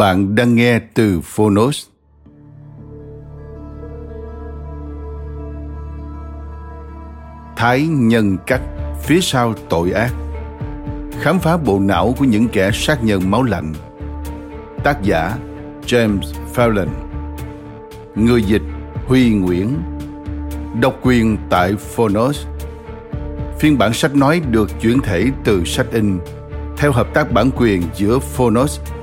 Bạn đang nghe từ Phonos. Thái nhân cách phía sau tội ác. Khám phá bộ não của những kẻ sát nhân máu lạnh. Tác giả James Fallon. Người dịch Huy Nguyễn. Độc quyền tại Phonos. Phiên bản sách nói được chuyển thể từ sách in theo hợp tác bản quyền giữa Phonos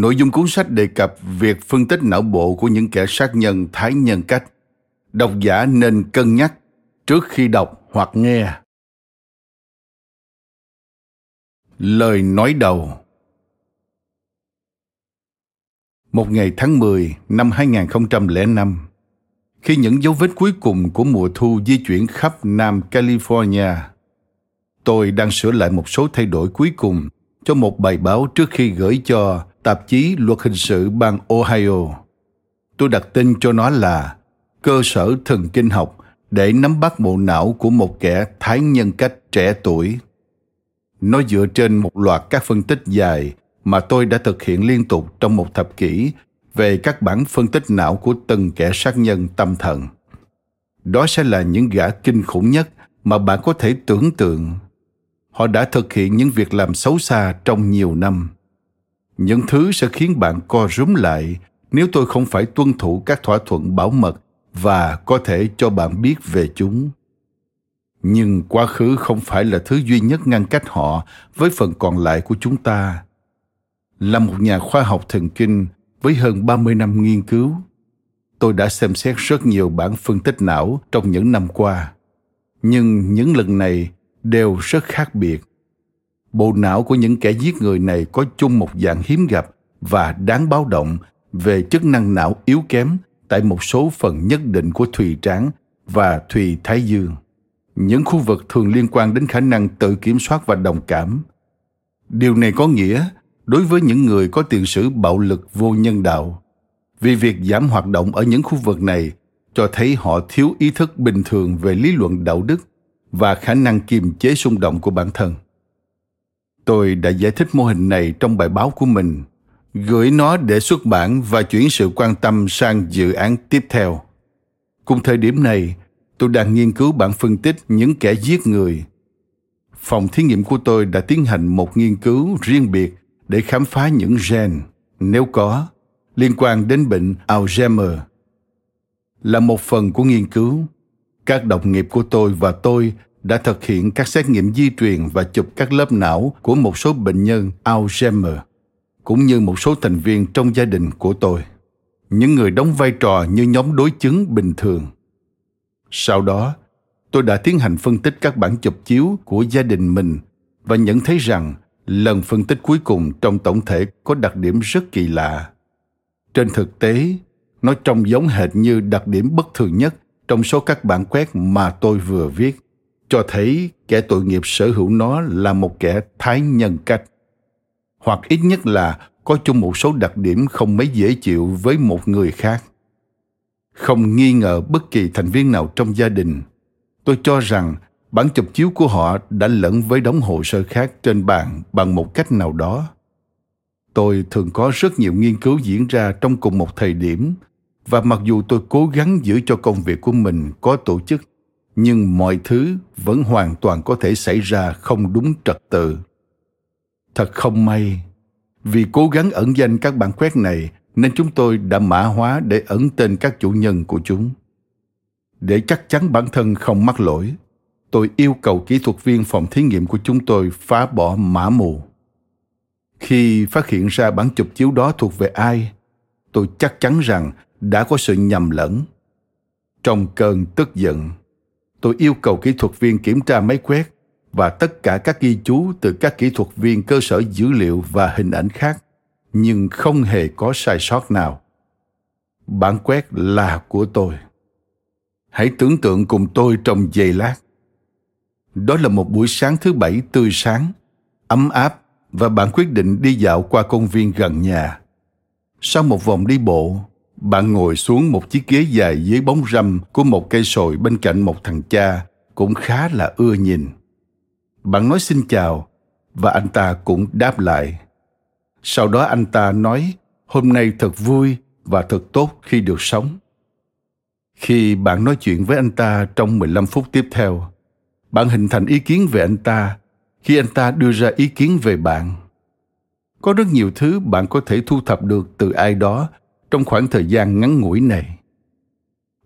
Nội dung cuốn sách đề cập việc phân tích não bộ của những kẻ sát nhân thái nhân cách. Độc giả nên cân nhắc trước khi đọc hoặc nghe. Lời nói đầu Một ngày tháng 10 năm 2005, khi những dấu vết cuối cùng của mùa thu di chuyển khắp Nam California, tôi đang sửa lại một số thay đổi cuối cùng cho một bài báo trước khi gửi cho tạp chí luật hình sự bang Ohio. Tôi đặt tên cho nó là cơ sở thần kinh học để nắm bắt bộ não của một kẻ thái nhân cách trẻ tuổi. Nó dựa trên một loạt các phân tích dài mà tôi đã thực hiện liên tục trong một thập kỷ về các bản phân tích não của từng kẻ sát nhân tâm thần. Đó sẽ là những gã kinh khủng nhất mà bạn có thể tưởng tượng họ đã thực hiện những việc làm xấu xa trong nhiều năm những thứ sẽ khiến bạn co rúm lại nếu tôi không phải tuân thủ các thỏa thuận bảo mật và có thể cho bạn biết về chúng nhưng quá khứ không phải là thứ duy nhất ngăn cách họ với phần còn lại của chúng ta. Là một nhà khoa học thần kinh với hơn 30 năm nghiên cứu, tôi đã xem xét rất nhiều bản phân tích não trong những năm qua. Nhưng những lần này đều rất khác biệt. Bộ não của những kẻ giết người này có chung một dạng hiếm gặp và đáng báo động về chức năng não yếu kém tại một số phần nhất định của thùy trán và thùy thái dương. Những khu vực thường liên quan đến khả năng tự kiểm soát và đồng cảm. Điều này có nghĩa đối với những người có tiền sử bạo lực vô nhân đạo, vì việc giảm hoạt động ở những khu vực này cho thấy họ thiếu ý thức bình thường về lý luận đạo đức và khả năng kiềm chế xung động của bản thân. Tôi đã giải thích mô hình này trong bài báo của mình, gửi nó để xuất bản và chuyển sự quan tâm sang dự án tiếp theo. Cùng thời điểm này, tôi đang nghiên cứu bản phân tích những kẻ giết người. Phòng thí nghiệm của tôi đã tiến hành một nghiên cứu riêng biệt để khám phá những gen, nếu có, liên quan đến bệnh Alzheimer. Là một phần của nghiên cứu, các đồng nghiệp của tôi và tôi đã thực hiện các xét nghiệm di truyền và chụp các lớp não của một số bệnh nhân Alzheimer, cũng như một số thành viên trong gia đình của tôi. Những người đóng vai trò như nhóm đối chứng bình thường. Sau đó, tôi đã tiến hành phân tích các bản chụp chiếu của gia đình mình và nhận thấy rằng lần phân tích cuối cùng trong tổng thể có đặc điểm rất kỳ lạ. Trên thực tế, nó trông giống hệt như đặc điểm bất thường nhất trong số các bản quét mà tôi vừa viết cho thấy kẻ tội nghiệp sở hữu nó là một kẻ thái nhân cách. Hoặc ít nhất là có chung một số đặc điểm không mấy dễ chịu với một người khác. Không nghi ngờ bất kỳ thành viên nào trong gia đình, tôi cho rằng bản chụp chiếu của họ đã lẫn với đống hồ sơ khác trên bàn bằng một cách nào đó. Tôi thường có rất nhiều nghiên cứu diễn ra trong cùng một thời điểm, và mặc dù tôi cố gắng giữ cho công việc của mình có tổ chức nhưng mọi thứ vẫn hoàn toàn có thể xảy ra không đúng trật tự. Thật không may, vì cố gắng ẩn danh các bản quét này, nên chúng tôi đã mã hóa để ẩn tên các chủ nhân của chúng. Để chắc chắn bản thân không mắc lỗi, tôi yêu cầu kỹ thuật viên phòng thí nghiệm của chúng tôi phá bỏ mã mù. Khi phát hiện ra bản chụp chiếu đó thuộc về ai, tôi chắc chắn rằng đã có sự nhầm lẫn. Trong cơn tức giận tôi yêu cầu kỹ thuật viên kiểm tra máy quét và tất cả các ghi chú từ các kỹ thuật viên cơ sở dữ liệu và hình ảnh khác, nhưng không hề có sai sót nào. Bản quét là của tôi. Hãy tưởng tượng cùng tôi trong giây lát. Đó là một buổi sáng thứ bảy tươi sáng, ấm áp và bạn quyết định đi dạo qua công viên gần nhà. Sau một vòng đi bộ bạn ngồi xuống một chiếc ghế dài dưới bóng râm của một cây sồi bên cạnh một thằng cha cũng khá là ưa nhìn. Bạn nói xin chào và anh ta cũng đáp lại. Sau đó anh ta nói hôm nay thật vui và thật tốt khi được sống. Khi bạn nói chuyện với anh ta trong 15 phút tiếp theo, bạn hình thành ý kiến về anh ta khi anh ta đưa ra ý kiến về bạn. Có rất nhiều thứ bạn có thể thu thập được từ ai đó trong khoảng thời gian ngắn ngủi này.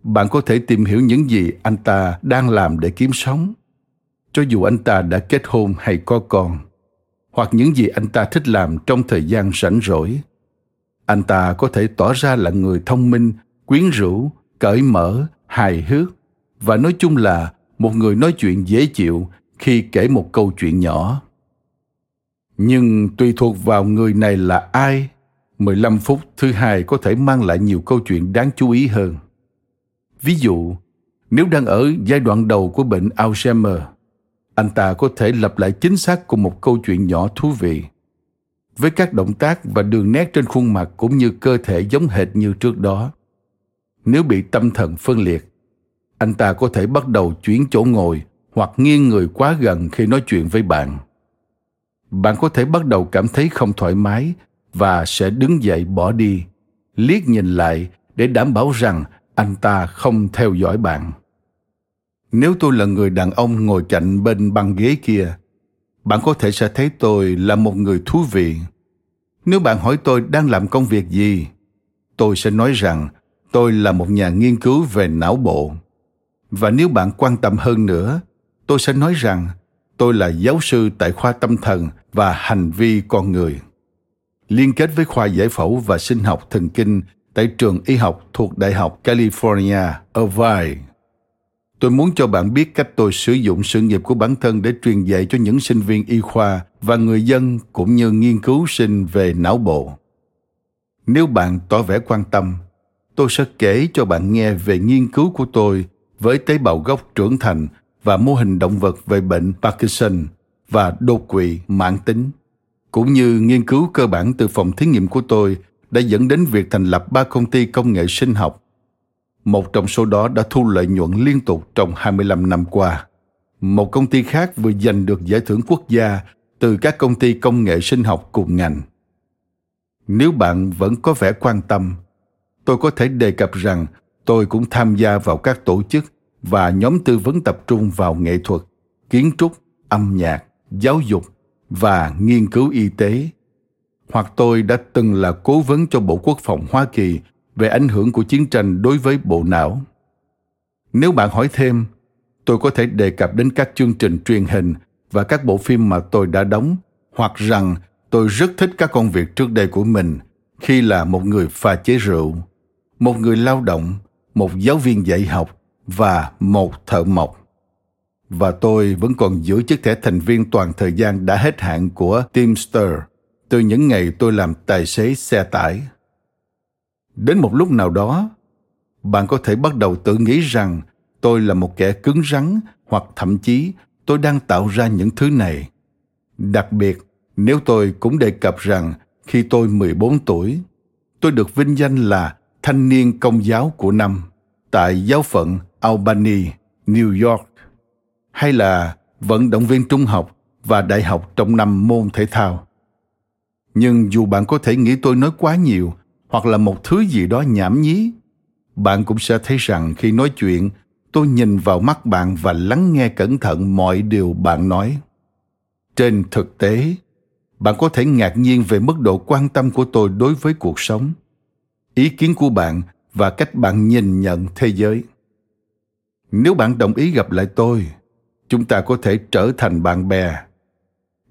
Bạn có thể tìm hiểu những gì anh ta đang làm để kiếm sống, cho dù anh ta đã kết hôn hay có con, hoặc những gì anh ta thích làm trong thời gian rảnh rỗi. Anh ta có thể tỏ ra là người thông minh, quyến rũ cởi mở hài hước và nói chung là một người nói chuyện dễ chịu khi kể một câu chuyện nhỏ nhưng tùy thuộc vào người này là ai 15 phút thứ hai có thể mang lại nhiều câu chuyện đáng chú ý hơn. Ví dụ, nếu đang ở giai đoạn đầu của bệnh Alzheimer, anh ta có thể lặp lại chính xác cùng một câu chuyện nhỏ thú vị. Với các động tác và đường nét trên khuôn mặt cũng như cơ thể giống hệt như trước đó nếu bị tâm thần phân liệt anh ta có thể bắt đầu chuyển chỗ ngồi hoặc nghiêng người quá gần khi nói chuyện với bạn bạn có thể bắt đầu cảm thấy không thoải mái và sẽ đứng dậy bỏ đi. Liếc nhìn lại để đảm bảo rằng anh ta không theo dõi bạn. Nếu tôi là người đàn ông ngồi cạnh bên băng ghế kia, bạn có thể sẽ thấy tôi là một người thú vị. Nếu bạn hỏi tôi đang làm công việc gì, tôi sẽ nói rằng tôi là một nhà nghiên cứu về não bộ. Và nếu bạn quan tâm hơn nữa, tôi sẽ nói rằng tôi là giáo sư tại khoa tâm thần và hành vi con người liên kết với khoa giải phẫu và sinh học thần kinh tại trường y học thuộc đại học california irvine tôi muốn cho bạn biết cách tôi sử dụng sự nghiệp của bản thân để truyền dạy cho những sinh viên y khoa và người dân cũng như nghiên cứu sinh về não bộ. Nếu bạn tỏ vẻ quan tâm tôi sẽ kể cho bạn nghe về nghiên cứu của tôi với tế bào gốc trưởng thành và mô hình động vật về bệnh Parkinson và đột quỵ mãn tính, cũng như nghiên cứu cơ bản từ phòng thí nghiệm của tôi đã dẫn đến việc thành lập ba công ty công nghệ sinh học. Một trong số đó đã thu lợi nhuận liên tục trong 25 năm qua. Một công ty khác vừa giành được giải thưởng quốc gia từ các công ty công nghệ sinh học cùng ngành. Nếu bạn vẫn có vẻ quan tâm, tôi có thể đề cập rằng tôi cũng tham gia vào các tổ chức và nhóm tư vấn tập trung vào nghệ thuật kiến trúc âm nhạc giáo dục và nghiên cứu y tế. Hoặc tôi đã từng là cố vấn cho bộ quốc phòng hoa kỳ về ảnh hưởng của chiến tranh đối với bộ não. Nếu bạn hỏi thêm, tôi có thể đề cập đến các chương trình truyền hình và các bộ phim mà tôi đã đóng, hoặc rằng tôi rất thích các công việc trước đây của mình khi là một người pha chế rượu, một người lao động, một giáo viên dạy học và một thợ mộc và tôi vẫn còn giữ chiếc thẻ thành viên toàn thời gian đã hết hạn của Teamster từ những ngày tôi làm tài xế xe tải. Đến một lúc nào đó, bạn có thể bắt đầu tự nghĩ rằng tôi là một kẻ cứng rắn hoặc thậm chí tôi đang tạo ra những thứ này. Đặc biệt, nếu tôi cũng đề cập rằng khi tôi 14 tuổi, tôi được vinh danh là thanh niên công giáo của năm tại giáo phận Albany, New York, hay là vận động viên trung học và đại học trong năm môn thể thao. Nhưng dù bạn có thể nghĩ tôi nói quá nhiều hoặc là một thứ gì đó nhảm nhí, bạn cũng sẽ thấy rằng khi nói chuyện, tôi nhìn vào mắt bạn và lắng nghe cẩn thận mọi điều bạn nói. Trên thực tế, bạn có thể ngạc nhiên về mức độ quan tâm của tôi đối với cuộc sống, ý kiến của bạn và cách bạn nhìn nhận thế giới. Nếu bạn đồng ý gặp lại tôi, chúng ta có thể trở thành bạn bè.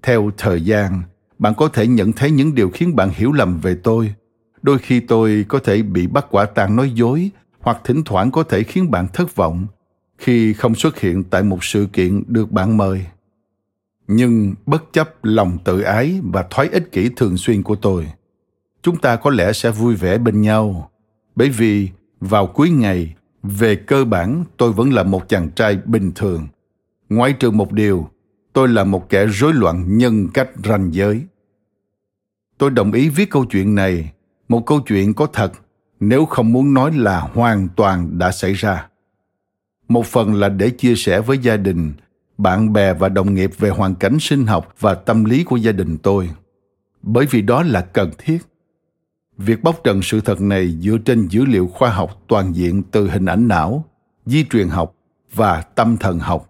Theo thời gian, bạn có thể nhận thấy những điều khiến bạn hiểu lầm về tôi. Đôi khi tôi có thể bị bắt quả tang nói dối hoặc thỉnh thoảng có thể khiến bạn thất vọng khi không xuất hiện tại một sự kiện được bạn mời. Nhưng bất chấp lòng tự ái và thói ích kỷ thường xuyên của tôi, chúng ta có lẽ sẽ vui vẻ bên nhau. Bởi vì vào cuối ngày, về cơ bản tôi vẫn là một chàng trai bình thường. Ngoại trừ một điều, tôi là một kẻ rối loạn nhân cách ranh giới. Tôi đồng ý viết câu chuyện này, một câu chuyện có thật, nếu không muốn nói là hoàn toàn đã xảy ra. Một phần là để chia sẻ với gia đình, bạn bè và đồng nghiệp về hoàn cảnh sinh học và tâm lý của gia đình tôi. Bởi vì đó là cần thiết. Việc bóc trần sự thật này dựa trên dữ liệu khoa học toàn diện từ hình ảnh não, di truyền học và tâm thần học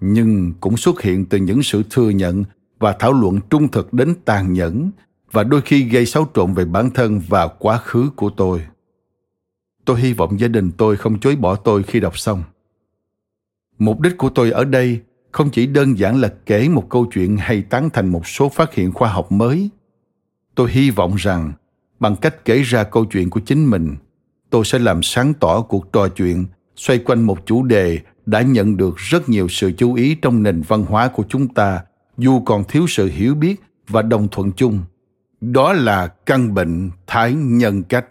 nhưng cũng xuất hiện từ những sự thừa nhận và thảo luận trung thực đến tàn nhẫn và đôi khi gây xáo trộn về bản thân và quá khứ của tôi. Tôi hy vọng gia đình tôi không chối bỏ tôi khi đọc xong. Mục đích của tôi ở đây không chỉ đơn giản là kể một câu chuyện hay tán thành một số phát hiện khoa học mới. Tôi hy vọng rằng bằng cách kể ra câu chuyện của chính mình, tôi sẽ làm sáng tỏ cuộc trò chuyện xoay quanh một chủ đề đã nhận được rất nhiều sự chú ý trong nền văn hóa của chúng ta, dù còn thiếu sự hiểu biết và đồng thuận chung. Đó là căn bệnh thái nhân cách.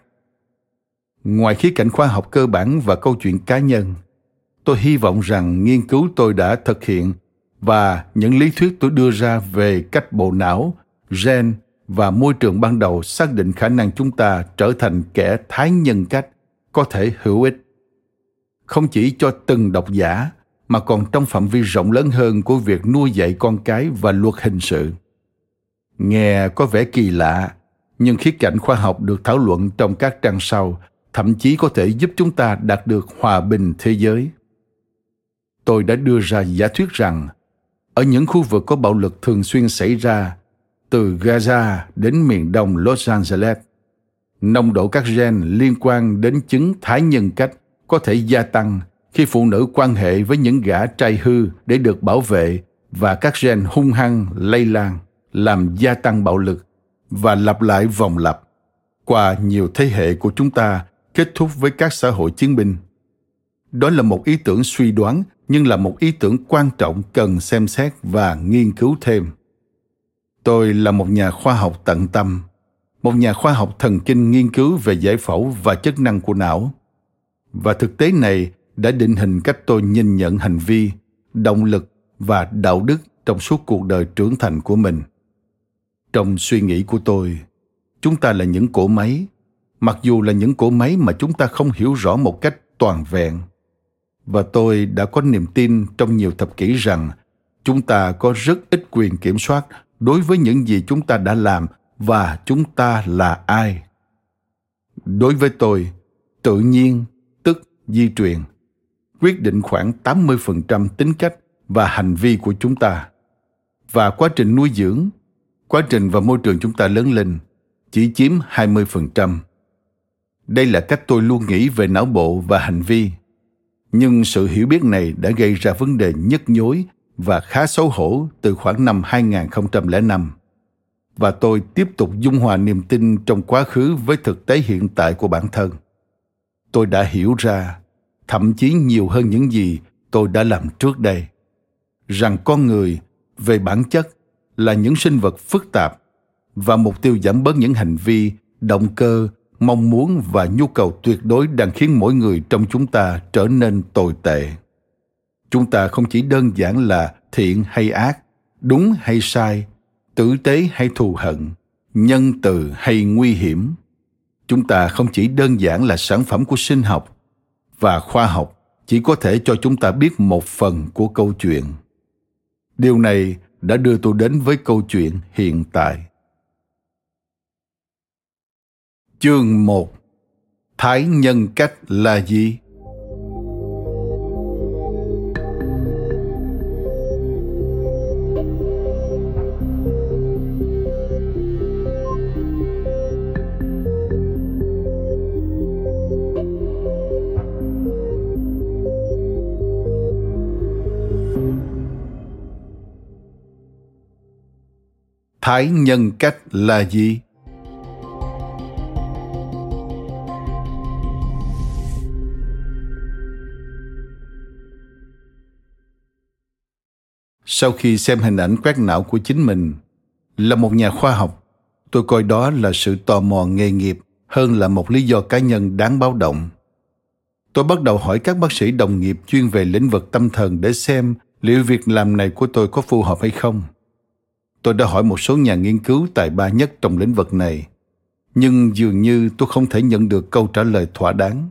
Ngoài khía cạnh khoa học cơ bản và câu chuyện cá nhân, tôi hy vọng rằng nghiên cứu tôi đã thực hiện và những lý thuyết tôi đưa ra về cách bộ não, gen và môi trường ban đầu xác định khả năng chúng ta trở thành kẻ thái nhân cách có thể hữu ích không chỉ cho từng độc giả, mà còn trong phạm vi rộng lớn hơn của việc nuôi dạy con cái và luật hình sự. Nghe có vẻ kỳ lạ, nhưng khía cạnh khoa học được thảo luận trong các trang sau, thậm chí có thể giúp chúng ta đạt được hòa bình thế giới. Tôi đã đưa ra giả thuyết rằng, ở những khu vực có bạo lực thường xuyên xảy ra, từ gaza đến miền đông los angeles nồng độ các gen liên quan đến chứng thái nhân cách có thể gia tăng khi phụ nữ quan hệ với những gã trai hư để được bảo vệ và các gen hung hăng, lây lan, làm gia tăng bạo lực và lặp lại vòng lặp qua nhiều thế hệ của chúng ta kết thúc với các xã hội chiến binh. Đó là một ý tưởng suy đoán, nhưng là một ý tưởng quan trọng cần xem xét và nghiên cứu thêm. Tôi là một nhà khoa học tận tâm, một nhà khoa học thần kinh nghiên cứu về giải phẫu và chức năng của não và thực tế này đã định hình cách tôi nhìn nhận hành vi, động lực và đạo đức trong suốt cuộc đời trưởng thành của mình. Trong suy nghĩ của tôi, chúng ta là những cỗ máy. Mặc dù là những cỗ máy mà chúng ta không hiểu rõ một cách toàn vẹn. Và tôi đã có niềm tin trong nhiều thập kỷ rằng chúng ta có rất ít quyền kiểm soát đối với những gì chúng ta đã làm và chúng ta là ai. Đối với tôi, tự nhiên di truyền quyết định khoảng 80% tính cách và hành vi của chúng ta. Và quá trình nuôi dưỡng, quá trình và môi trường chúng ta lớn lên chỉ chiếm 20%. Đây là cách tôi luôn nghĩ về não bộ và hành vi. Nhưng sự hiểu biết này đã gây ra vấn đề nhức nhối và khá xấu hổ từ khoảng năm 2005. Và tôi tiếp tục dung hòa niềm tin trong quá khứ với thực tế hiện tại của bản thân. Tôi đã hiểu ra, thậm chí nhiều hơn những gì tôi đã làm trước đây, rằng con người về bản chất là những sinh vật phức tạp và mục tiêu giảm bớt những hành vi, động cơ, mong muốn và nhu cầu tuyệt đối đang khiến mỗi người trong chúng ta trở nên tồi tệ. Chúng ta không chỉ đơn giản là thiện hay ác, đúng hay sai, tử tế hay thù hận, nhân từ hay nguy hiểm chúng ta không chỉ đơn giản là sản phẩm của sinh học và khoa học, chỉ có thể cho chúng ta biết một phần của câu chuyện. Điều này đã đưa tôi đến với câu chuyện hiện tại. Chương 1 thái nhân cách là gì thái nhân cách là gì sau khi xem hình ảnh quét não của chính mình, là một nhà khoa học, tôi coi đó là sự tò mò nghề nghiệp hơn là một lý do cá nhân đáng báo động. Tôi bắt đầu hỏi các bác sĩ đồng nghiệp chuyên về lĩnh vực tâm thần để xem liệu việc làm này của tôi có phù hợp hay không tôi đã hỏi một số nhà nghiên cứu tài ba nhất trong lĩnh vực này, nhưng dường như tôi không thể nhận được câu trả lời thỏa đáng.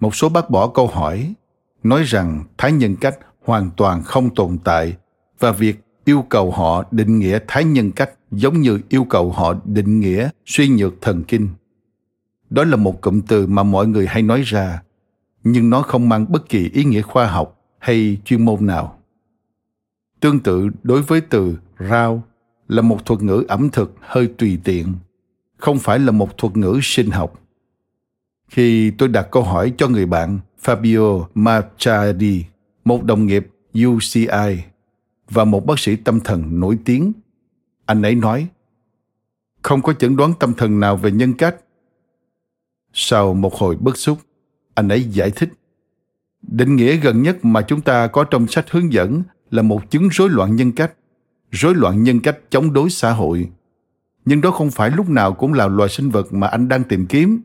Một số bác bỏ câu hỏi, nói rằng thái nhân cách hoàn toàn không tồn tại và việc yêu cầu họ định nghĩa thái nhân cách giống như yêu cầu họ định nghĩa suy nhược thần kinh. Đó là một cụm từ mà mọi người hay nói ra, nhưng nó không mang bất kỳ ý nghĩa khoa học hay chuyên môn nào. Tương tự đối với từ rau là một thuật ngữ ẩm thực hơi tùy tiện, không phải là một thuật ngữ sinh học. Khi tôi đặt câu hỏi cho người bạn fabio machadi một đồng nghiệp uci và một bác sĩ tâm thần nổi tiếng, anh ấy nói, không có chẩn đoán tâm thần nào về nhân cách. Sau một hồi bức xúc, anh ấy giải thích, định nghĩa gần nhất mà chúng ta có trong sách hướng dẫn là một chứng rối loạn nhân cách rối loạn nhân cách chống đối xã hội. Nhưng đó không phải lúc nào cũng là loài sinh vật mà anh đang tìm kiếm.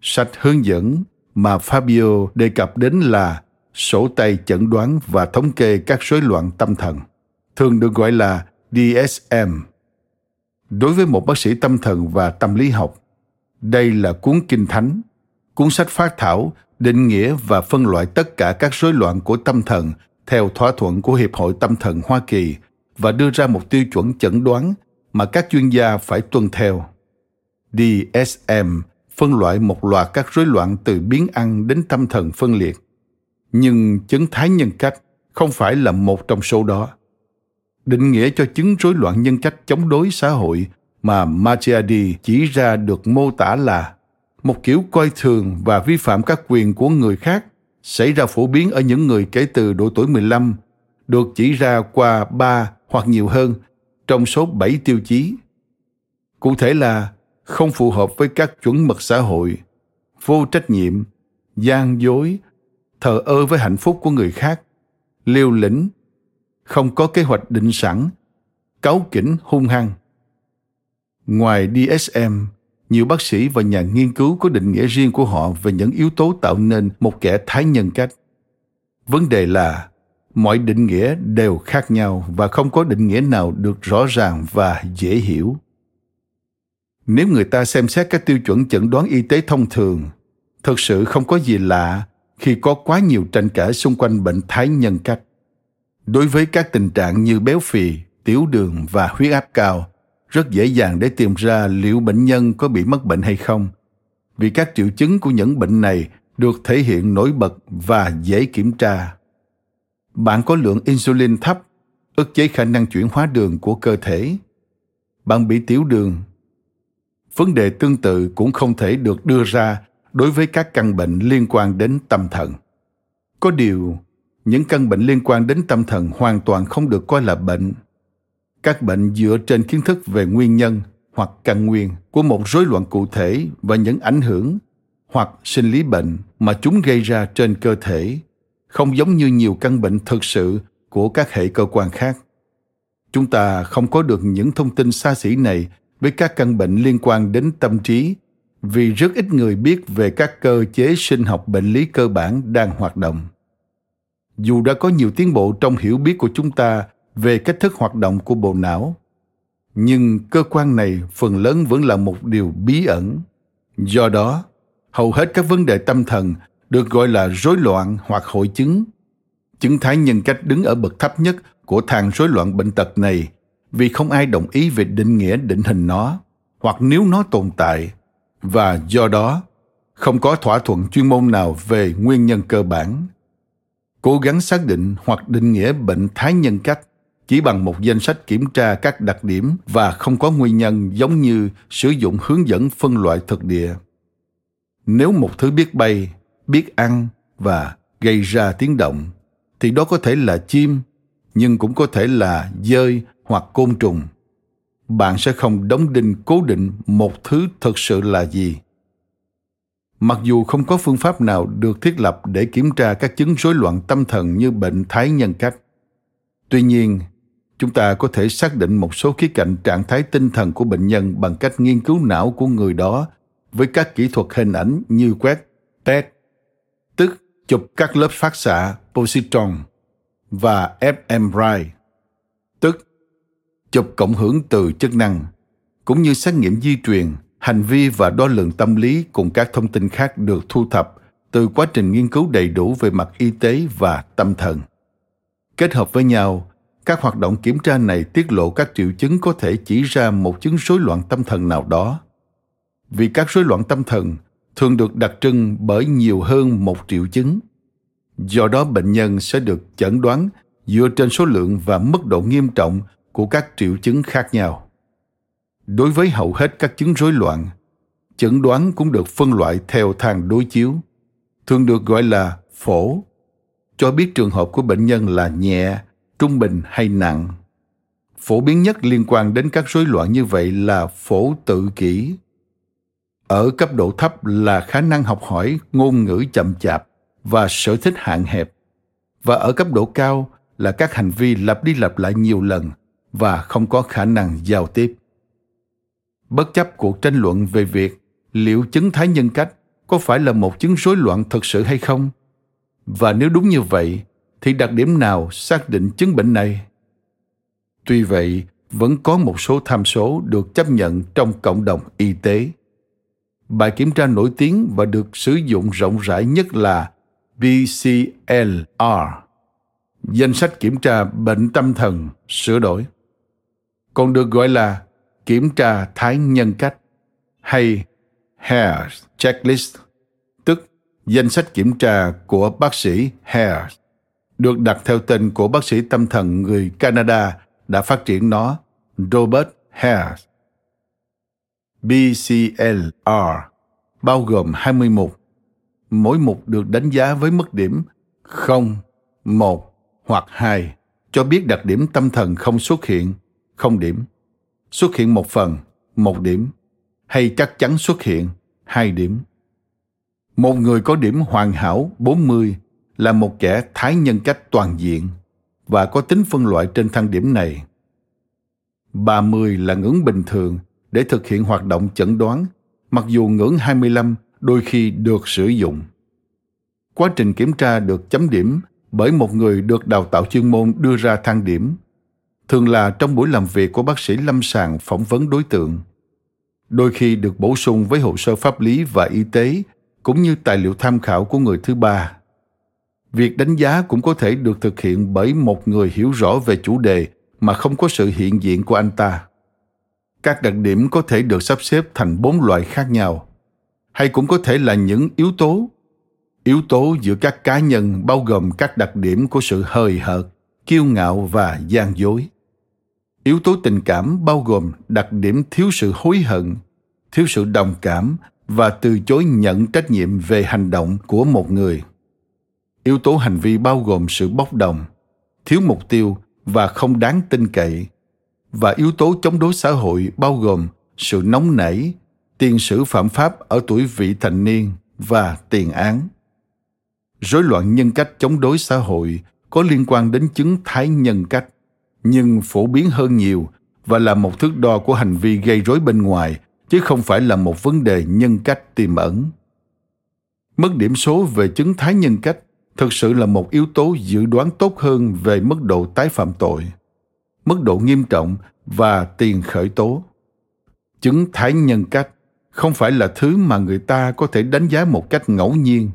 Sách hướng dẫn mà fabio đề cập đến là sổ tay chẩn đoán và thống kê các rối loạn tâm thần, thường được gọi là dsm đối với một bác sĩ tâm thần và tâm lý học, đây là cuốn kinh thánh, cuốn sách phát thảo, định nghĩa và phân loại tất cả các rối loạn của tâm thần theo thỏa thuận của Hiệp hội Tâm thần Hoa Kỳ và đưa ra một tiêu chuẩn chẩn đoán mà các chuyên gia phải tuân theo. DSM phân loại một loạt các rối loạn từ biến ăn đến tâm thần phân liệt. Nhưng chứng thái nhân cách không phải là một trong số đó. Định nghĩa cho chứng rối loạn nhân cách chống đối xã hội mà Machiadi chỉ ra được mô tả là một kiểu coi thường và vi phạm các quyền của người khác xảy ra phổ biến ở những người kể từ độ tuổi 15 được chỉ ra qua ba hoặc nhiều hơn trong số 7 tiêu chí. Cụ thể là không phù hợp với các chuẩn mực xã hội, vô trách nhiệm, gian dối, thờ ơ với hạnh phúc của người khác, liều lĩnh, không có kế hoạch định sẵn, cáu kỉnh hung hăng. Ngoài DSM, nhiều bác sĩ và nhà nghiên cứu có định nghĩa riêng của họ về những yếu tố tạo nên một kẻ thái nhân cách. Vấn đề là, mọi định nghĩa đều khác nhau và không có định nghĩa nào được rõ ràng và dễ hiểu. Nếu người ta xem xét các tiêu chuẩn chẩn đoán y tế thông thường, thực sự không có gì lạ khi có quá nhiều tranh cãi xung quanh bệnh thái nhân cách. Đối với các tình trạng như béo phì, tiểu đường và huyết áp cao rất dễ dàng để tìm ra liệu bệnh nhân có bị mắc bệnh hay không, vì các triệu chứng của những bệnh này được thể hiện nổi bật và dễ kiểm tra. Bạn có lượng insulin thấp, ức chế khả năng chuyển hóa đường của cơ thể. Bạn bị tiểu đường. Vấn đề tương tự cũng không thể được đưa ra đối với các căn bệnh liên quan đến tâm thần. Có điều, những căn bệnh liên quan đến tâm thần hoàn toàn không được coi là bệnh các bệnh dựa trên kiến thức về nguyên nhân hoặc căn nguyên của một rối loạn cụ thể và những ảnh hưởng hoặc sinh lý bệnh mà chúng gây ra trên cơ thể, không giống như nhiều căn bệnh thực sự của các hệ cơ quan khác. Chúng ta không có được những thông tin xa xỉ này với các căn bệnh liên quan đến tâm trí vì rất ít người biết về các cơ chế sinh học bệnh lý cơ bản đang hoạt động. Dù đã có nhiều tiến bộ trong hiểu biết của chúng ta về cách thức hoạt động của bộ não. Nhưng cơ quan này phần lớn vẫn là một điều bí ẩn. Do đó, hầu hết các vấn đề tâm thần được gọi là rối loạn hoặc hội chứng. Chứng thái nhân cách đứng ở bậc thấp nhất của thang rối loạn bệnh tật này vì không ai đồng ý về định nghĩa định hình nó hoặc nếu nó tồn tại. Và do đó, không có thỏa thuận chuyên môn nào về nguyên nhân cơ bản. Cố gắng xác định hoặc định nghĩa bệnh thái nhân cách chỉ bằng một danh sách kiểm tra các đặc điểm và không có nguyên nhân giống như sử dụng hướng dẫn phân loại thực địa. Nếu một thứ biết bay, biết ăn và gây ra tiếng động, thì đó có thể là chim, nhưng cũng có thể là dơi hoặc côn trùng. Bạn sẽ không đóng đinh cố định một thứ thực sự là gì. Mặc dù không có phương pháp nào được thiết lập để kiểm tra các chứng rối loạn tâm thần như bệnh thái nhân cách, tuy nhiên chúng ta có thể xác định một số khía cạnh trạng thái tinh thần của bệnh nhân bằng cách nghiên cứu não của người đó với các kỹ thuật hình ảnh như quét PET, tức chụp các lớp phát xạ positron và fMRI, tức chụp cộng hưởng từ chức năng, cũng như xét nghiệm di truyền, hành vi và đo lường tâm lý cùng các thông tin khác được thu thập từ quá trình nghiên cứu đầy đủ về mặt y tế và tâm thần. Kết hợp với nhau, các hoạt động kiểm tra này tiết lộ các triệu chứng có thể chỉ ra một chứng rối loạn tâm thần nào đó. Vì các rối loạn tâm thần thường được đặc trưng bởi nhiều hơn một triệu chứng. Do đó bệnh nhân sẽ được chẩn đoán dựa trên số lượng và mức độ nghiêm trọng của các triệu chứng khác nhau. Đối với hầu hết các chứng rối loạn, chẩn đoán cũng được phân loại theo thang đối chiếu, thường được gọi là phổ, cho biết trường hợp của bệnh nhân là nhẹ, trung bình hay nặng. Phổ biến nhất liên quan đến các rối loạn như vậy là phổ tự kỷ. Ở cấp độ thấp là khả năng học hỏi ngôn ngữ chậm chạp và sở thích hạn hẹp. Và ở cấp độ cao là các hành vi lặp đi lặp lại nhiều lần và không có khả năng giao tiếp. Bất chấp cuộc tranh luận về việc liệu chứng thái nhân cách có phải là một chứng rối loạn thực sự hay không, và nếu đúng như vậy, thì đặc điểm nào xác định chứng bệnh này? Tuy vậy, vẫn có một số tham số được chấp nhận trong cộng đồng y tế. Bài kiểm tra nổi tiếng và được sử dụng rộng rãi nhất là BCLR, danh sách kiểm tra bệnh tâm thần sửa đổi còn được gọi là kiểm tra thái nhân cách hay Hare Checklist, tức danh sách kiểm tra của bác sĩ Hare, được đặt theo tên của bác sĩ tâm thần người Canada đã phát triển nó, Robert Hare. BCLR bao gồm 20 mục. Mỗi mục được đánh giá với mức điểm 0, 1 hoặc 2, cho biết đặc điểm tâm thần không xuất hiện không điểm, xuất hiện một phần, một điểm, hay chắc chắn xuất hiện hai điểm. Một người có điểm hoàn hảo 40 là một kẻ thái nhân cách toàn diện và có tính phân loại trên thang điểm này. 30 là ngưỡng bình thường để thực hiện hoạt động chẩn đoán, mặc dù ngưỡng 25 đôi khi được sử dụng. Quá trình kiểm tra được chấm điểm bởi một người được đào tạo chuyên môn đưa ra thang điểm thường là trong buổi làm việc của bác sĩ lâm sàng phỏng vấn đối tượng đôi khi được bổ sung với hồ sơ pháp lý và y tế cũng như tài liệu tham khảo của người thứ ba việc đánh giá cũng có thể được thực hiện bởi một người hiểu rõ về chủ đề mà không có sự hiện diện của anh ta. Các đặc điểm có thể được sắp xếp thành bốn loại khác nhau, hay cũng có thể là những yếu tố. Yếu tố giữa các cá nhân bao gồm các đặc điểm của sự hời hợt, kiêu ngạo và gian dối. Yếu tố tình cảm bao gồm đặc điểm thiếu sự hối hận, thiếu sự đồng cảm và từ chối nhận trách nhiệm về hành động của một người yếu tố hành vi bao gồm sự bốc đồng, thiếu mục tiêu và không đáng tin cậy. Và yếu tố chống đối xã hội bao gồm sự nóng nảy, tiền sử phạm pháp ở tuổi vị thành niên và tiền án. Rối loạn nhân cách chống đối xã hội có liên quan đến chứng thái nhân cách, nhưng phổ biến hơn nhiều và là một thước đo của hành vi gây rối bên ngoài, chứ không phải là một vấn đề nhân cách tiềm ẩn. Mất điểm số về chứng thái nhân cách thực sự là một yếu tố dự đoán tốt hơn về mức độ tái phạm tội, mức độ nghiêm trọng và tiền khởi tố. Chứng thái nhân cách không phải là thứ mà người ta có thể đánh giá một cách ngẫu nhiên.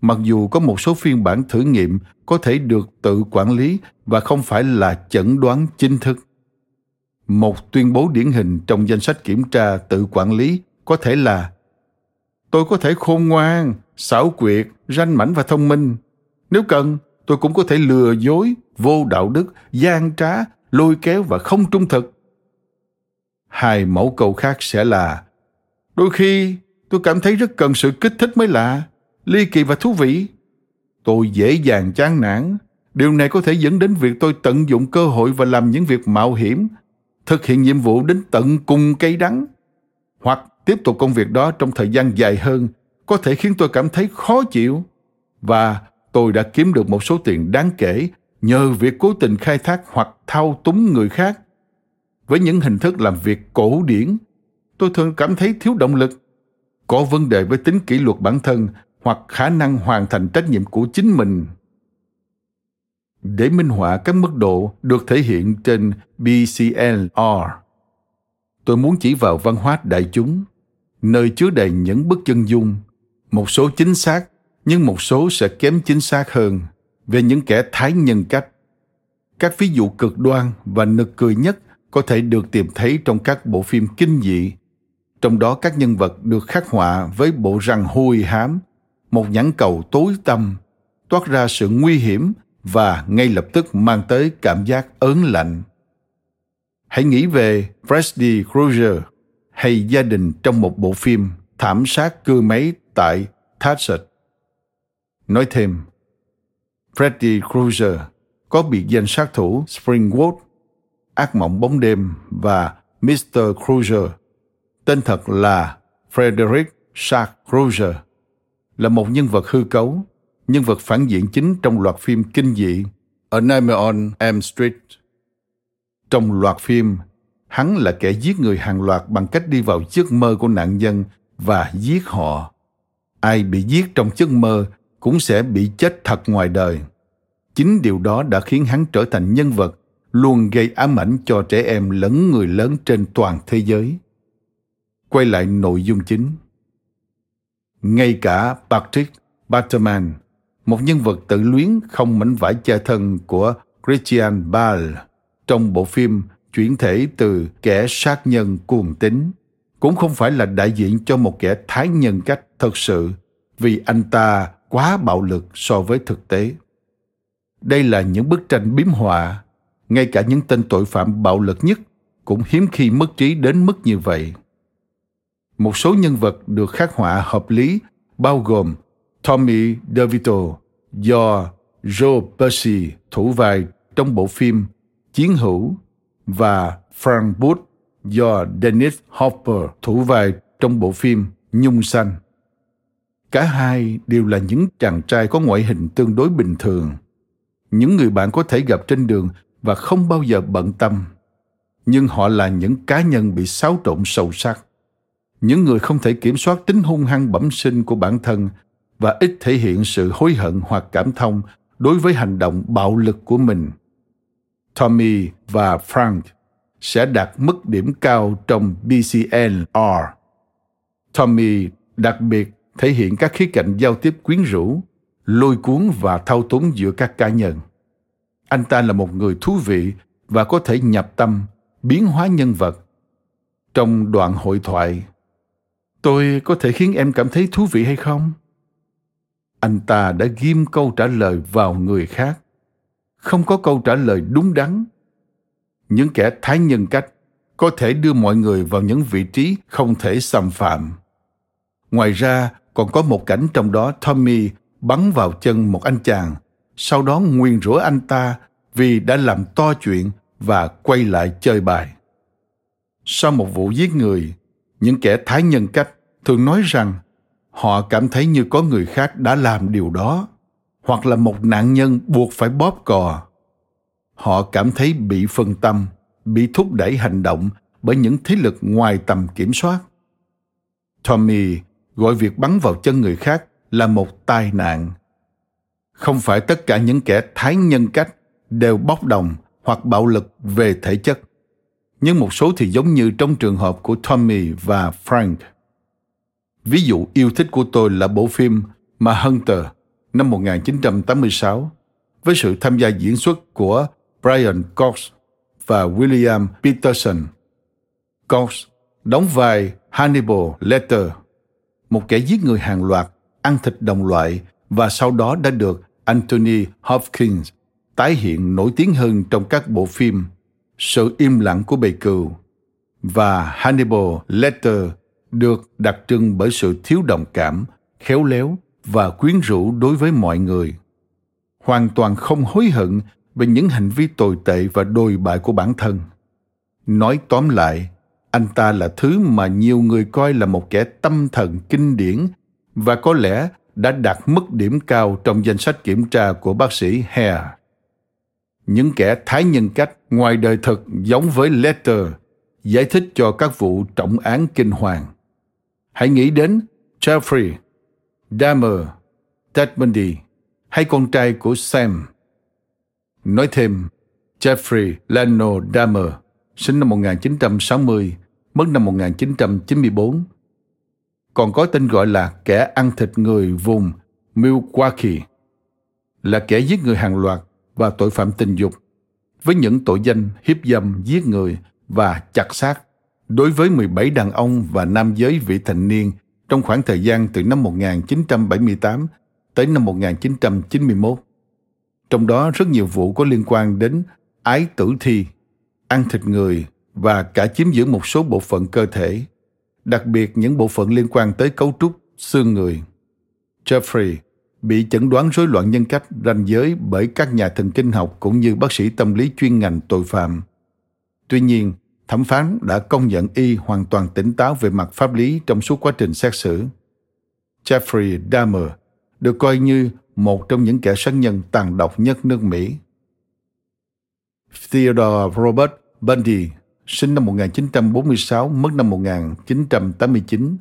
Mặc dù có một số phiên bản thử nghiệm có thể được tự quản lý và không phải là chẩn đoán chính thức. Một tuyên bố điển hình trong danh sách kiểm tra tự quản lý có thể là, tôi có thể khôn ngoan, xảo quyệt, ranh mãnh và thông minh nếu cần, tôi cũng có thể lừa dối, vô đạo đức, gian trá, lôi kéo và không trung thực. Hai mẫu câu khác sẽ là, đôi khi tôi cảm thấy rất cần sự kích thích mới lạ, ly kỳ và thú vị. Tôi dễ dàng chán nản. Điều này có thể dẫn đến việc tôi tận dụng cơ hội và làm những việc mạo hiểm, thực hiện nhiệm vụ đến tận cùng cây đắng, hoặc tiếp tục công việc đó trong thời gian dài hơn, có thể khiến tôi cảm thấy khó chịu và tôi đã kiếm được một số tiền đáng kể nhờ việc cố tình khai thác hoặc thao túng người khác. Với những hình thức làm việc cổ điển, tôi thường cảm thấy thiếu động lực, có vấn đề với tính kỷ luật bản thân hoặc khả năng hoàn thành trách nhiệm của chính mình. Để minh họa các mức độ được thể hiện trên bclr tôi muốn chỉ vào văn hóa đại chúng, nơi chứa đầy những bức chân dung, một số chính xác nhưng một số sẽ kém chính xác hơn về những kẻ thái nhân cách. Các ví dụ cực đoan và nực cười nhất có thể được tìm thấy trong các bộ phim kinh dị. Trong đó các nhân vật được khắc họa với bộ răng hôi hám, một nhãn cầu tối tăm, toát ra sự nguy hiểm và ngay lập tức mang tới cảm giác ớn lạnh. Hãy nghĩ về Freddy Krueger hay gia đình trong một bộ phim thảm sát cưa máy tại Tatset. Nói thêm, Freddy Krueger có biệt danh sát thủ Springwood, ác mộng bóng đêm và Mr. Krueger, tên thật là Frederick Shark Krueger, là một nhân vật hư cấu, nhân vật phản diện chính trong loạt phim kinh dị A Nightmare on Elm Street. Trong loạt phim, hắn là kẻ giết người hàng loạt bằng cách đi vào giấc mơ của nạn nhân và giết họ. Ai bị giết trong giấc mơ cũng sẽ bị chết thật ngoài đời. Chính điều đó đã khiến hắn trở thành nhân vật luôn gây ám ảnh cho trẻ em lẫn người lớn trên toàn thế giới. Quay lại nội dung chính. Ngay cả Patrick Batman, một nhân vật tự luyến không mảnh vải che thân của Christian Bale trong bộ phim chuyển thể từ kẻ sát nhân cuồng tính, cũng không phải là đại diện cho một kẻ thái nhân cách thật sự vì anh ta quá bạo lực so với thực tế. Đây là những bức tranh biếm họa, ngay cả những tên tội phạm bạo lực nhất cũng hiếm khi mất trí đến mức như vậy. Một số nhân vật được khắc họa hợp lý bao gồm Tommy DeVito do Joe Pesci thủ vai trong bộ phim Chiến hữu và Frank Booth do Dennis Hopper thủ vai trong bộ phim Nhung Xanh. Cả hai đều là những chàng trai có ngoại hình tương đối bình thường. Những người bạn có thể gặp trên đường và không bao giờ bận tâm. Nhưng họ là những cá nhân bị xáo trộn sâu sắc. Những người không thể kiểm soát tính hung hăng bẩm sinh của bản thân và ít thể hiện sự hối hận hoặc cảm thông đối với hành động bạo lực của mình. Tommy và Frank sẽ đạt mức điểm cao trong BCNR. Tommy, đặc biệt thể hiện các khía cạnh giao tiếp quyến rũ, lôi cuốn và thao túng giữa các cá nhân. Anh ta là một người thú vị và có thể nhập tâm, biến hóa nhân vật. Trong đoạn hội thoại, tôi có thể khiến em cảm thấy thú vị hay không? Anh ta đã ghim câu trả lời vào người khác. Không có câu trả lời đúng đắn. Những kẻ thái nhân cách có thể đưa mọi người vào những vị trí không thể xâm phạm. Ngoài ra, còn có một cảnh trong đó Tommy bắn vào chân một anh chàng, sau đó nguyền rủa anh ta vì đã làm to chuyện và quay lại chơi bài. Sau một vụ giết người, những kẻ thái nhân cách thường nói rằng họ cảm thấy như có người khác đã làm điều đó hoặc là một nạn nhân buộc phải bóp cò. Họ cảm thấy bị phân tâm bị thúc đẩy hành động bởi những thế lực ngoài tầm kiểm soát. Tommy gọi việc bắn vào chân người khác là một tai nạn. Không phải tất cả những kẻ thái nhân cách đều bốc đồng hoặc bạo lực về thể chất. Nhưng một số thì giống như trong trường hợp của Tommy và Frank. Ví dụ yêu thích của tôi là bộ phim mà Hunter năm 1986 với sự tham gia diễn xuất của Brian Cox và William Peterson. Cox đóng vai Hannibal Lecter, một kẻ giết người hàng loạt, ăn thịt đồng loại và sau đó đã được Anthony Hopkins tái hiện nổi tiếng hơn trong các bộ phim Sự im lặng của bầy cừu và Hannibal Lecter được đặc trưng bởi sự thiếu đồng cảm, khéo léo và quyến rũ đối với mọi người. Hoàn toàn không hối hận về những hành vi tồi tệ và đồi bại của bản thân. Nói tóm lại, anh ta là thứ mà nhiều người coi là một kẻ tâm thần kinh điển và có lẽ đã đạt mức điểm cao trong danh sách kiểm tra của bác sĩ Hare. Những kẻ thái nhân cách ngoài đời thực giống với Letter giải thích cho các vụ trọng án kinh hoàng. Hãy nghĩ đến Jeffrey, Dahmer, Ted Bundy hay con trai của Sam. Nói thêm, Jeffrey Leno Dahmer, sinh năm 1960, mất năm 1994. Còn có tên gọi là kẻ ăn thịt người vùng Milwaukee, là kẻ giết người hàng loạt và tội phạm tình dục, với những tội danh hiếp dâm, giết người và chặt xác đối với 17 đàn ông và nam giới vị thành niên trong khoảng thời gian từ năm 1978 tới năm 1991. Trong đó rất nhiều vụ có liên quan đến ái tử thi, ăn thịt người và cả chiếm giữ một số bộ phận cơ thể, đặc biệt những bộ phận liên quan tới cấu trúc xương người. Jeffrey bị chẩn đoán rối loạn nhân cách ranh giới bởi các nhà thần kinh học cũng như bác sĩ tâm lý chuyên ngành tội phạm. Tuy nhiên, thẩm phán đã công nhận y hoàn toàn tỉnh táo về mặt pháp lý trong suốt quá trình xét xử. Jeffrey Dahmer được coi như một trong những kẻ sát nhân tàn độc nhất nước Mỹ. Theodore Robert Bundy, sinh năm 1946, mất năm 1989,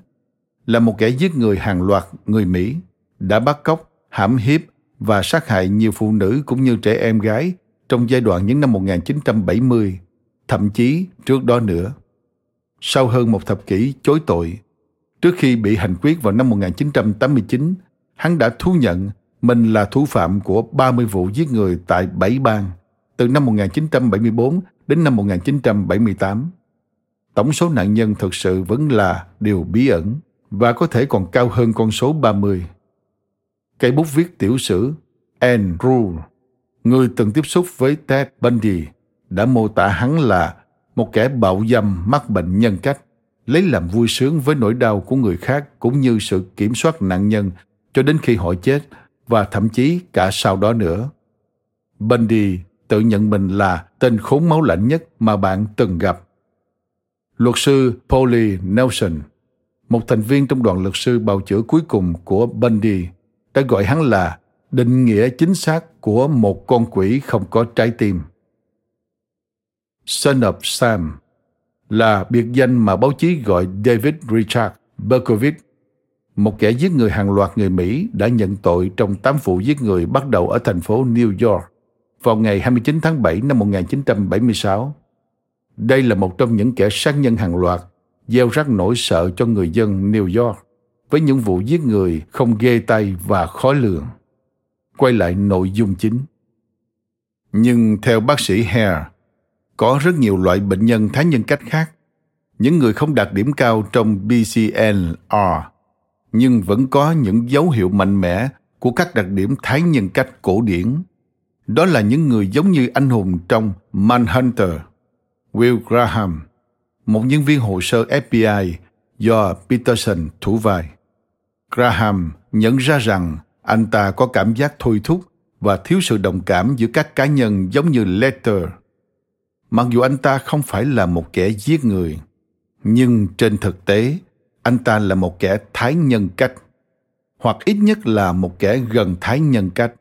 là một kẻ giết người hàng loạt người Mỹ, đã bắt cóc, hãm hiếp và sát hại nhiều phụ nữ cũng như trẻ em gái trong giai đoạn những năm 1970 thậm chí trước đó nữa. Sau hơn một thập kỷ chối tội, trước khi bị hành quyết vào năm 1989, hắn đã thú nhận mình là thủ phạm của 30 vụ giết người tại bảy bang từ năm 1974 đến năm 1978. Tổng số nạn nhân thực sự vẫn là điều bí ẩn và có thể còn cao hơn con số 30. Cây bút viết tiểu sử Anne Rule, người từng tiếp xúc với Ted Bundy, đã mô tả hắn là một kẻ bạo dâm mắc bệnh nhân cách, lấy làm vui sướng với nỗi đau của người khác cũng như sự kiểm soát nạn nhân cho đến khi họ chết và thậm chí cả sau đó nữa. Bundy tự nhận mình là tên khốn máu lạnh nhất mà bạn từng gặp. Luật sư Polly Nelson, một thành viên trong đoàn luật sư bào chữa cuối cùng của Bundy, đã gọi hắn là định nghĩa chính xác của một con quỷ không có trái tim. Son of Sam là biệt danh mà báo chí gọi David Richard Berkowitz, một kẻ giết người hàng loạt người Mỹ đã nhận tội trong 8 vụ giết người bắt đầu ở thành phố New York vào ngày 29 tháng 7 năm 1976. Đây là một trong những kẻ sát nhân hàng loạt gieo rắc nỗi sợ cho người dân New York với những vụ giết người không ghê tay và khó lường. Quay lại nội dung chính. Nhưng theo bác sĩ Hare, có rất nhiều loại bệnh nhân thái nhân cách khác. Những người không đạt điểm cao trong BCNR, nhưng vẫn có những dấu hiệu mạnh mẽ của các đặc điểm thái nhân cách cổ điển. Đó là những người giống như anh hùng trong Manhunter, Will Graham, một nhân viên hồ sơ FBI do Peterson thủ vai. Graham nhận ra rằng anh ta có cảm giác thôi thúc và thiếu sự đồng cảm giữa các cá nhân giống như Letter. Mặc dù anh ta không phải là một kẻ giết người nhưng trên thực tế anh ta là một kẻ thái nhân cách hoặc ít nhất là một kẻ gần thái nhân cách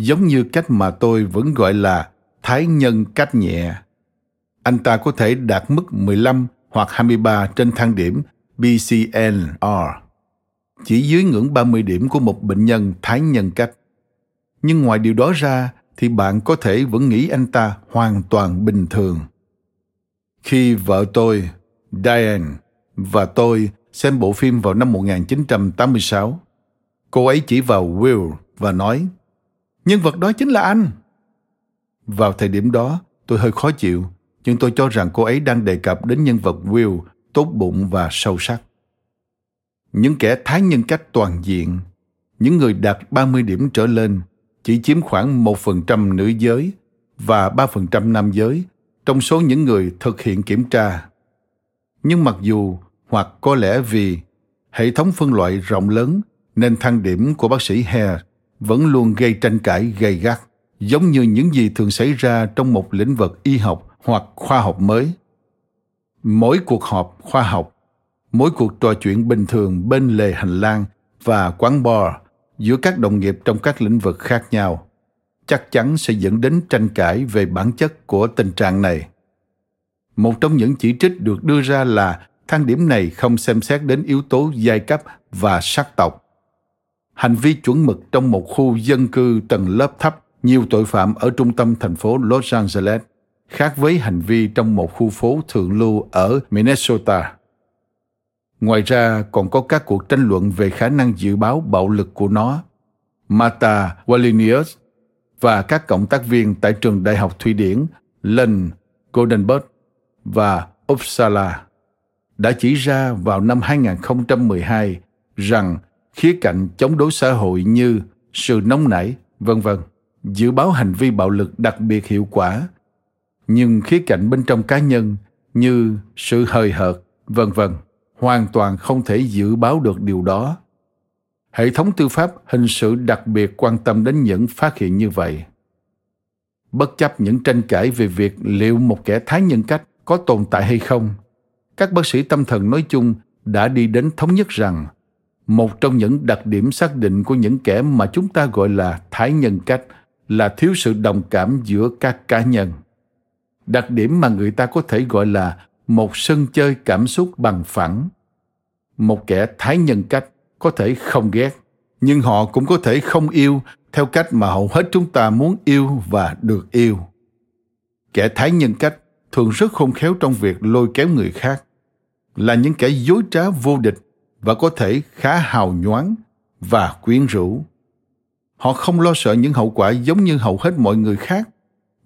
giống như cách mà tôi vẫn gọi là thái nhân cách nhẹ. Anh ta có thể đạt mức 15 hoặc 23 trên thang điểm BCNR, chỉ dưới ngưỡng 30 điểm của một bệnh nhân thái nhân cách. Nhưng ngoài điều đó ra thì bạn có thể vẫn nghĩ anh ta hoàn toàn bình thường. Khi vợ tôi, Diane, và tôi xem bộ phim vào năm 1986, cô ấy chỉ vào Will và nói, nhân vật đó chính là anh. Vào thời điểm đó, tôi hơi khó chịu, nhưng tôi cho rằng cô ấy đang đề cập đến nhân vật Will tốt bụng và sâu sắc. Những kẻ thái nhân cách toàn diện, những người đạt 30 điểm trở lên chỉ chiếm khoảng 1% nữ giới và 3% nam giới trong số những người thực hiện kiểm tra. Nhưng mặc dù hoặc có lẽ vì hệ thống phân loại rộng lớn nên thang điểm của bác sĩ Hare vẫn luôn gây tranh cãi gay gắt, giống như những gì thường xảy ra trong một lĩnh vực y học hoặc khoa học mới. Mỗi cuộc họp khoa học, mỗi cuộc trò chuyện bình thường bên lề hành lang và quán bar giữa các đồng nghiệp trong các lĩnh vực khác nhau chắc chắn sẽ dẫn đến tranh cãi về bản chất của tình trạng này một trong những chỉ trích được đưa ra là thang điểm này không xem xét đến yếu tố giai cấp và sắc tộc hành vi chuẩn mực trong một khu dân cư tầng lớp thấp nhiều tội phạm ở trung tâm thành phố los angeles khác với hành vi trong một khu phố thượng lưu ở minnesota Ngoài ra còn có các cuộc tranh luận về khả năng dự báo bạo lực của nó. Mata Wallinius và các cộng tác viên tại trường đại học Thụy Điển Lund, Goldenberg và Uppsala đã chỉ ra vào năm 2012 rằng khía cạnh chống đối xã hội như sự nóng nảy, vân vân, dự báo hành vi bạo lực đặc biệt hiệu quả. Nhưng khía cạnh bên trong cá nhân như sự hời hợt, vân vân hoàn toàn không thể dự báo được điều đó hệ thống tư pháp hình sự đặc biệt quan tâm đến những phát hiện như vậy bất chấp những tranh cãi về việc liệu một kẻ thái nhân cách có tồn tại hay không các bác sĩ tâm thần nói chung đã đi đến thống nhất rằng một trong những đặc điểm xác định của những kẻ mà chúng ta gọi là thái nhân cách là thiếu sự đồng cảm giữa các cá nhân. Đặc điểm mà người ta có thể gọi là một sân chơi cảm xúc bằng phẳng. Một kẻ thái nhân cách có thể không ghét, nhưng họ cũng có thể không yêu theo cách mà hầu hết chúng ta muốn yêu và được yêu. Kẻ thái nhân cách thường rất khôn khéo trong việc lôi kéo người khác, là những kẻ dối trá vô địch và có thể khá hào nhoáng và quyến rũ. Họ không lo sợ những hậu quả giống như hầu hết mọi người khác,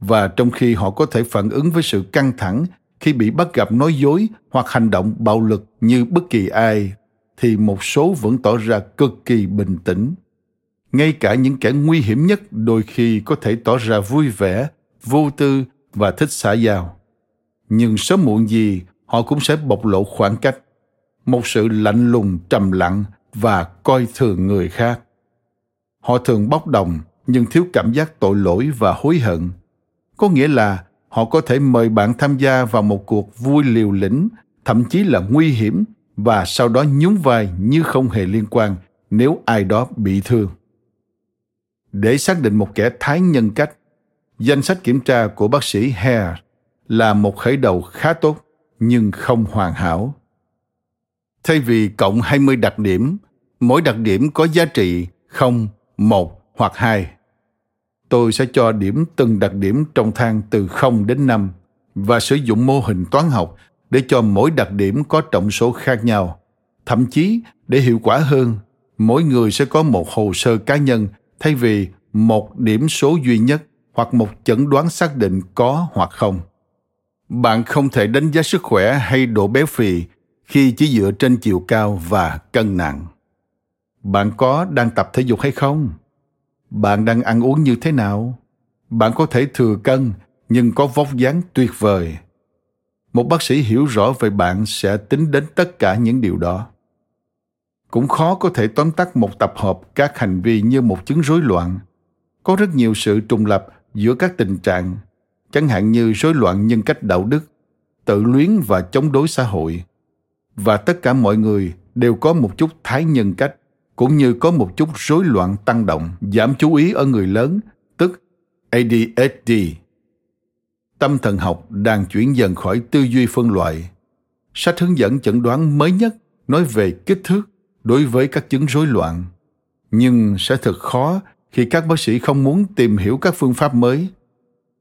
và trong khi họ có thể phản ứng với sự căng thẳng khi bị bắt gặp nói dối hoặc hành động bạo lực như bất kỳ ai, thì một số vẫn tỏ ra cực kỳ bình tĩnh. Ngay cả những kẻ nguy hiểm nhất đôi khi có thể tỏ ra vui vẻ, vô tư và thích xã giao. Nhưng sớm muộn gì, họ cũng sẽ bộc lộ khoảng cách một sự lạnh lùng, trầm lặng và coi thường người khác. Họ thường bốc đồng nhưng thiếu cảm giác tội lỗi và hối hận. Có nghĩa là họ có thể mời bạn tham gia vào một cuộc vui liều lĩnh, thậm chí là nguy hiểm và sau đó nhún vai như không hề liên quan nếu ai đó bị thương. Để xác định một kẻ thái nhân cách, danh sách kiểm tra của bác sĩ hare là một khởi đầu khá tốt nhưng không hoàn hảo thay vì cộng 20 đặc điểm, mỗi đặc điểm có giá trị 0, 1 hoặc 2 tôi sẽ cho điểm từng đặc điểm trong thang từ 0 đến 5 và sử dụng mô hình toán học để cho mỗi đặc điểm có trọng số khác nhau. Thậm chí, để hiệu quả hơn, mỗi người sẽ có một hồ sơ cá nhân thay vì một điểm số duy nhất hoặc một chẩn đoán xác định có hoặc không. Bạn không thể đánh giá sức khỏe hay độ béo phì khi chỉ dựa trên chiều cao và cân nặng. Bạn có đang tập thể dục hay không? bạn đang ăn uống như thế nào? Bạn có thể thừa cân, nhưng có vóc dáng tuyệt vời. Một bác sĩ hiểu rõ về bạn sẽ tính đến tất cả những điều đó. Cũng khó có thể tóm tắt một tập hợp các hành vi như một chứng rối loạn. Có rất nhiều sự trùng lập giữa các tình trạng, chẳng hạn như rối loạn nhân cách đạo đức, tự luyến và chống đối xã hội và tất cả mọi người đều có một chút thái nhân cách cũng như có một chút rối loạn tăng động, giảm chú ý ở người lớn, tức ADHD. Tâm thần học đang chuyển dần khỏi tư duy phân loại. Sách hướng dẫn chẩn đoán mới nhất nói về kích thước đối với các chứng rối loạn nhưng sẽ thật khó khi các bác sĩ không muốn tìm hiểu các phương pháp mới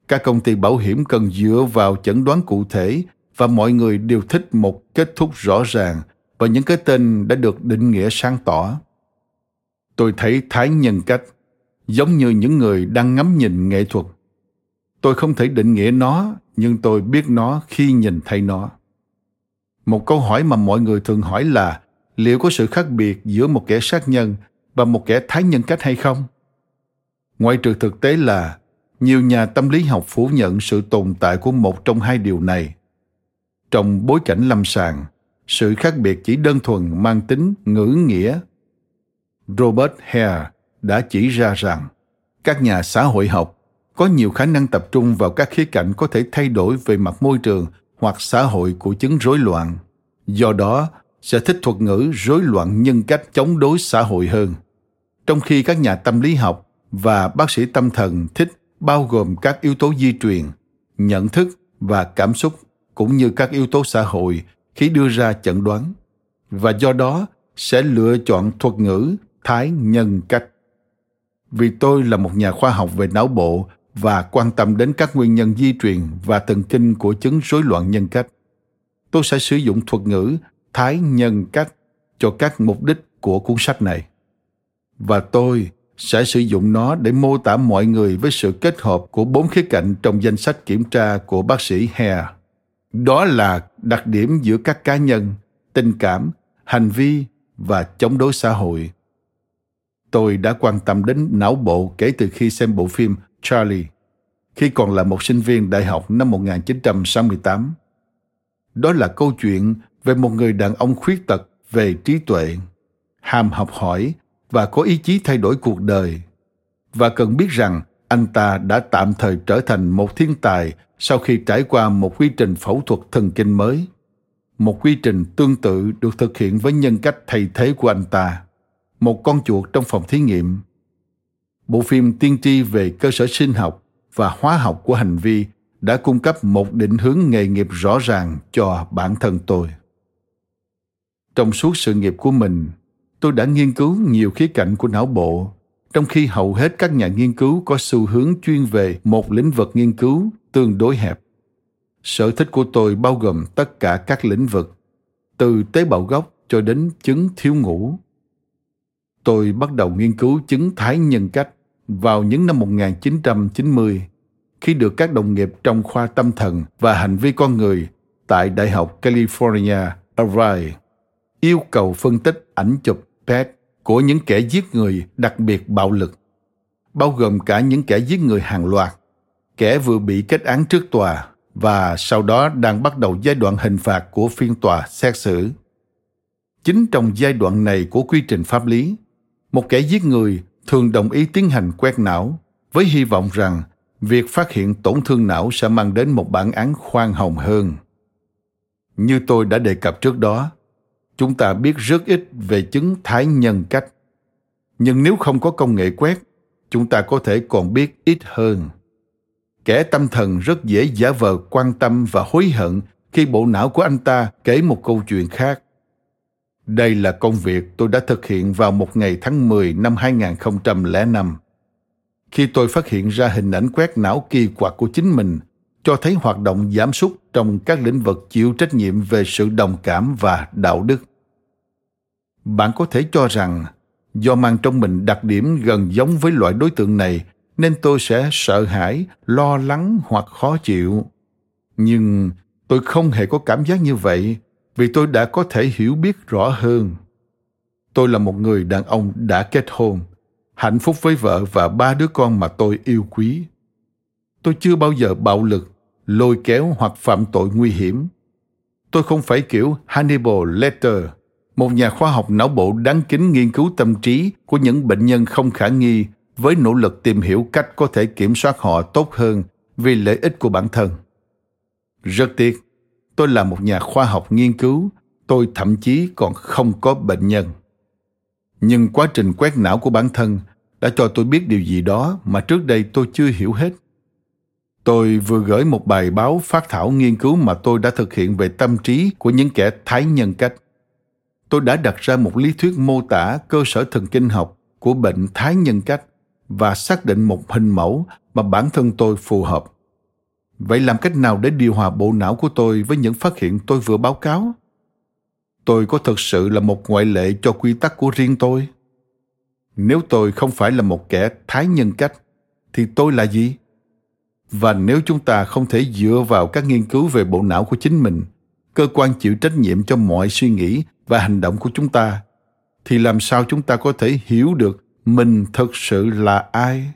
các công ty bảo hiểm cần dựa vào chẩn đoán cụ thể và mọi người đều thích một kết thúc rõ ràng và những cái tên đã được định nghĩa sáng tỏ. Tôi thấy thái nhân cách, giống như những người đang ngắm nhìn nghệ thuật. Tôi không thể định nghĩa nó, nhưng tôi biết nó khi nhìn thấy nó. Một câu hỏi mà mọi người thường hỏi là, liệu có sự khác biệt giữa một kẻ sát nhân và một kẻ thái nhân cách hay không? Ngoại trừ thực tế là, nhiều nhà tâm lý học phủ nhận sự tồn tại của một trong hai điều này trong bối cảnh lâm sàng, sự khác biệt chỉ đơn thuần mang tính ngữ nghĩa. Robert hare đã chỉ ra rằng, các nhà xã hội học có nhiều khả năng tập trung vào các khía cạnh có thể thay đổi về mặt môi trường hoặc xã hội của chứng rối loạn. Do đó, sẽ thích thuật ngữ rối loạn nhân cách chống đối xã hội hơn. Trong khi các nhà tâm lý học và bác sĩ tâm thần thích bao gồm các yếu tố di truyền, nhận thức và cảm xúc cũng như các yếu tố xã hội khi đưa ra chẩn đoán, và do đó sẽ lựa chọn thuật ngữ thái nhân cách vì tôi là một nhà khoa học về não bộ và quan tâm đến các nguyên nhân di truyền và thần kinh của chứng rối loạn nhân cách, tôi sẽ sử dụng thuật ngữ thái nhân cách cho các mục đích của cuốn sách này và tôi sẽ sử dụng nó để mô tả mọi người với sự kết hợp của bốn khía cạnh trong danh sách kiểm tra của bác sĩ Hare. Đó là đặc điểm giữa các cá nhân, tình cảm, hành vi và chống đối xã hội. Tôi đã quan tâm đến não bộ kể từ khi xem bộ phim Charlie, khi còn là một sinh viên đại học năm 1968. Đó là câu chuyện về một người đàn ông khuyết tật về trí tuệ, ham học hỏi và có ý chí thay đổi cuộc đời và cần biết rằng anh ta đã tạm thời trở thành một thiên tài sau khi trải qua một quy trình phẫu thuật thần kinh mới, một quy trình tương tự được thực hiện với nhân cách thay thế của anh ta, một con chuột trong phòng thí nghiệm. Bộ phim tiên tri về cơ sở sinh học và hóa học của hành vi đã cung cấp một định hướng nghề nghiệp rõ ràng cho bản thân tôi. Trong suốt sự nghiệp của mình, tôi đã nghiên cứu nhiều khía cạnh của não bộ trong khi hầu hết các nhà nghiên cứu có xu hướng chuyên về một lĩnh vực nghiên cứu tương đối hẹp sở thích của tôi bao gồm tất cả các lĩnh vực từ tế bào gốc cho đến chứng thiếu ngủ. Tôi bắt đầu nghiên cứu chứng thái nhân cách vào những năm 1990 khi được các đồng nghiệp trong khoa tâm thần và hành vi con người tại Đại học California, Irvine yêu cầu phân tích ảnh chụp PET của những kẻ giết người đặc biệt bạo lực, bao gồm cả những kẻ giết người hàng loạt, kẻ vừa bị kết án trước tòa và sau đó đang bắt đầu giai đoạn hình phạt của phiên tòa xét xử. Chính trong giai đoạn này của quy trình pháp lý, một kẻ giết người thường đồng ý tiến hành quét não với hy vọng rằng việc phát hiện tổn thương não sẽ mang đến một bản án khoan hồng hơn. Như tôi đã đề cập trước đó, chúng ta biết rất ít về chứng thái nhân cách nhưng nếu không có công nghệ quét, chúng ta có thể còn biết ít hơn kẻ tâm thần rất dễ giả vờ quan tâm và hối hận khi bộ não của anh ta kể một câu chuyện khác. Đây là công việc tôi đã thực hiện vào một ngày tháng 10 năm 2005. Khi tôi phát hiện ra hình ảnh quét não kỳ quặc của chính mình cho thấy hoạt động giảm sút trong các lĩnh vực chịu trách nhiệm về sự đồng cảm và đạo đức. Bạn có thể cho rằng, do mang trong mình đặc điểm gần giống với loại đối tượng này, nên tôi sẽ sợ hãi, lo lắng hoặc khó chịu. Nhưng tôi không hề có cảm giác như vậy, vì tôi đã có thể hiểu biết rõ hơn. Tôi là một người đàn ông đã kết hôn, hạnh phúc với vợ và ba đứa con mà tôi yêu quý. Tôi chưa bao giờ bạo lực lôi kéo hoặc phạm tội nguy hiểm tôi không phải kiểu hannibal lecter một nhà khoa học não bộ đáng kính nghiên cứu tâm trí của những bệnh nhân không khả nghi với nỗ lực tìm hiểu cách có thể kiểm soát họ tốt hơn vì lợi ích của bản thân. Rất tiếc, tôi là một nhà khoa học nghiên cứu, tôi thậm chí còn không có bệnh nhân. Nhưng quá trình quét não của bản thân đã cho tôi biết điều gì đó mà trước đây tôi chưa hiểu hết. Tôi vừa gửi một bài báo phát thảo nghiên cứu mà tôi đã thực hiện về tâm trí của những kẻ thái nhân cách tôi đã đặt ra một lý thuyết mô tả cơ sở thần kinh học của bệnh thái nhân cách và xác định một hình mẫu mà bản thân tôi phù hợp. Vậy làm cách nào để điều hòa bộ não của tôi với những phát hiện tôi vừa báo cáo? Tôi có thực sự là một ngoại lệ cho quy tắc của riêng tôi? Nếu tôi không phải là một kẻ thái nhân cách, thì tôi là gì? Và nếu chúng ta không thể dựa vào các nghiên cứu về bộ não của chính mình, cơ quan chịu trách nhiệm cho mọi suy nghĩ và hành động của chúng ta, thì làm sao chúng ta có thể hiểu được mình thực sự là ai?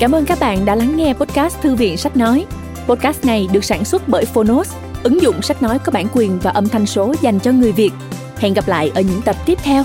Cảm ơn các bạn đã lắng nghe podcast Thư viện Sách Nói. Podcast này được sản xuất bởi Phonos, ứng dụng sách nói có bản quyền và âm thanh số dành cho người Việt. Hẹn gặp lại ở những tập tiếp theo.